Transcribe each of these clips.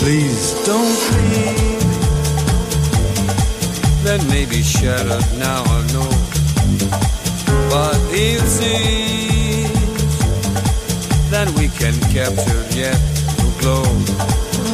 Please don't leave. That may be shattered now, I know. But it seems that we can capture yet to glow.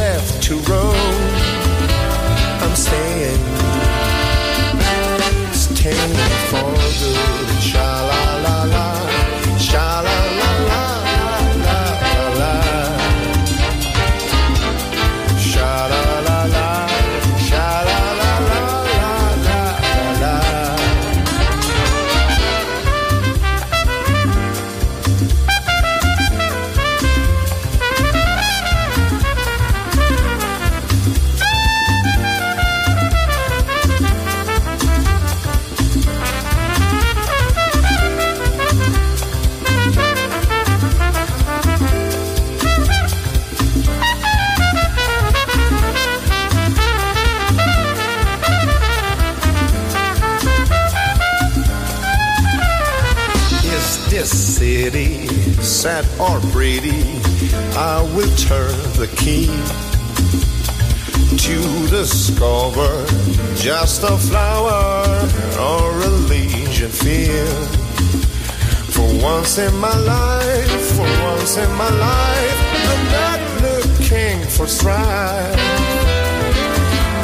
Left to roam. I'm staying, staying for good. Or pretty? I will turn the key to discover just a flower or a legion field. For once in my life, for once in my life, I'm not looking for strife.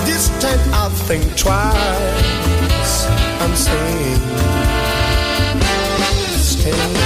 This time I'll think twice. I'm staying staying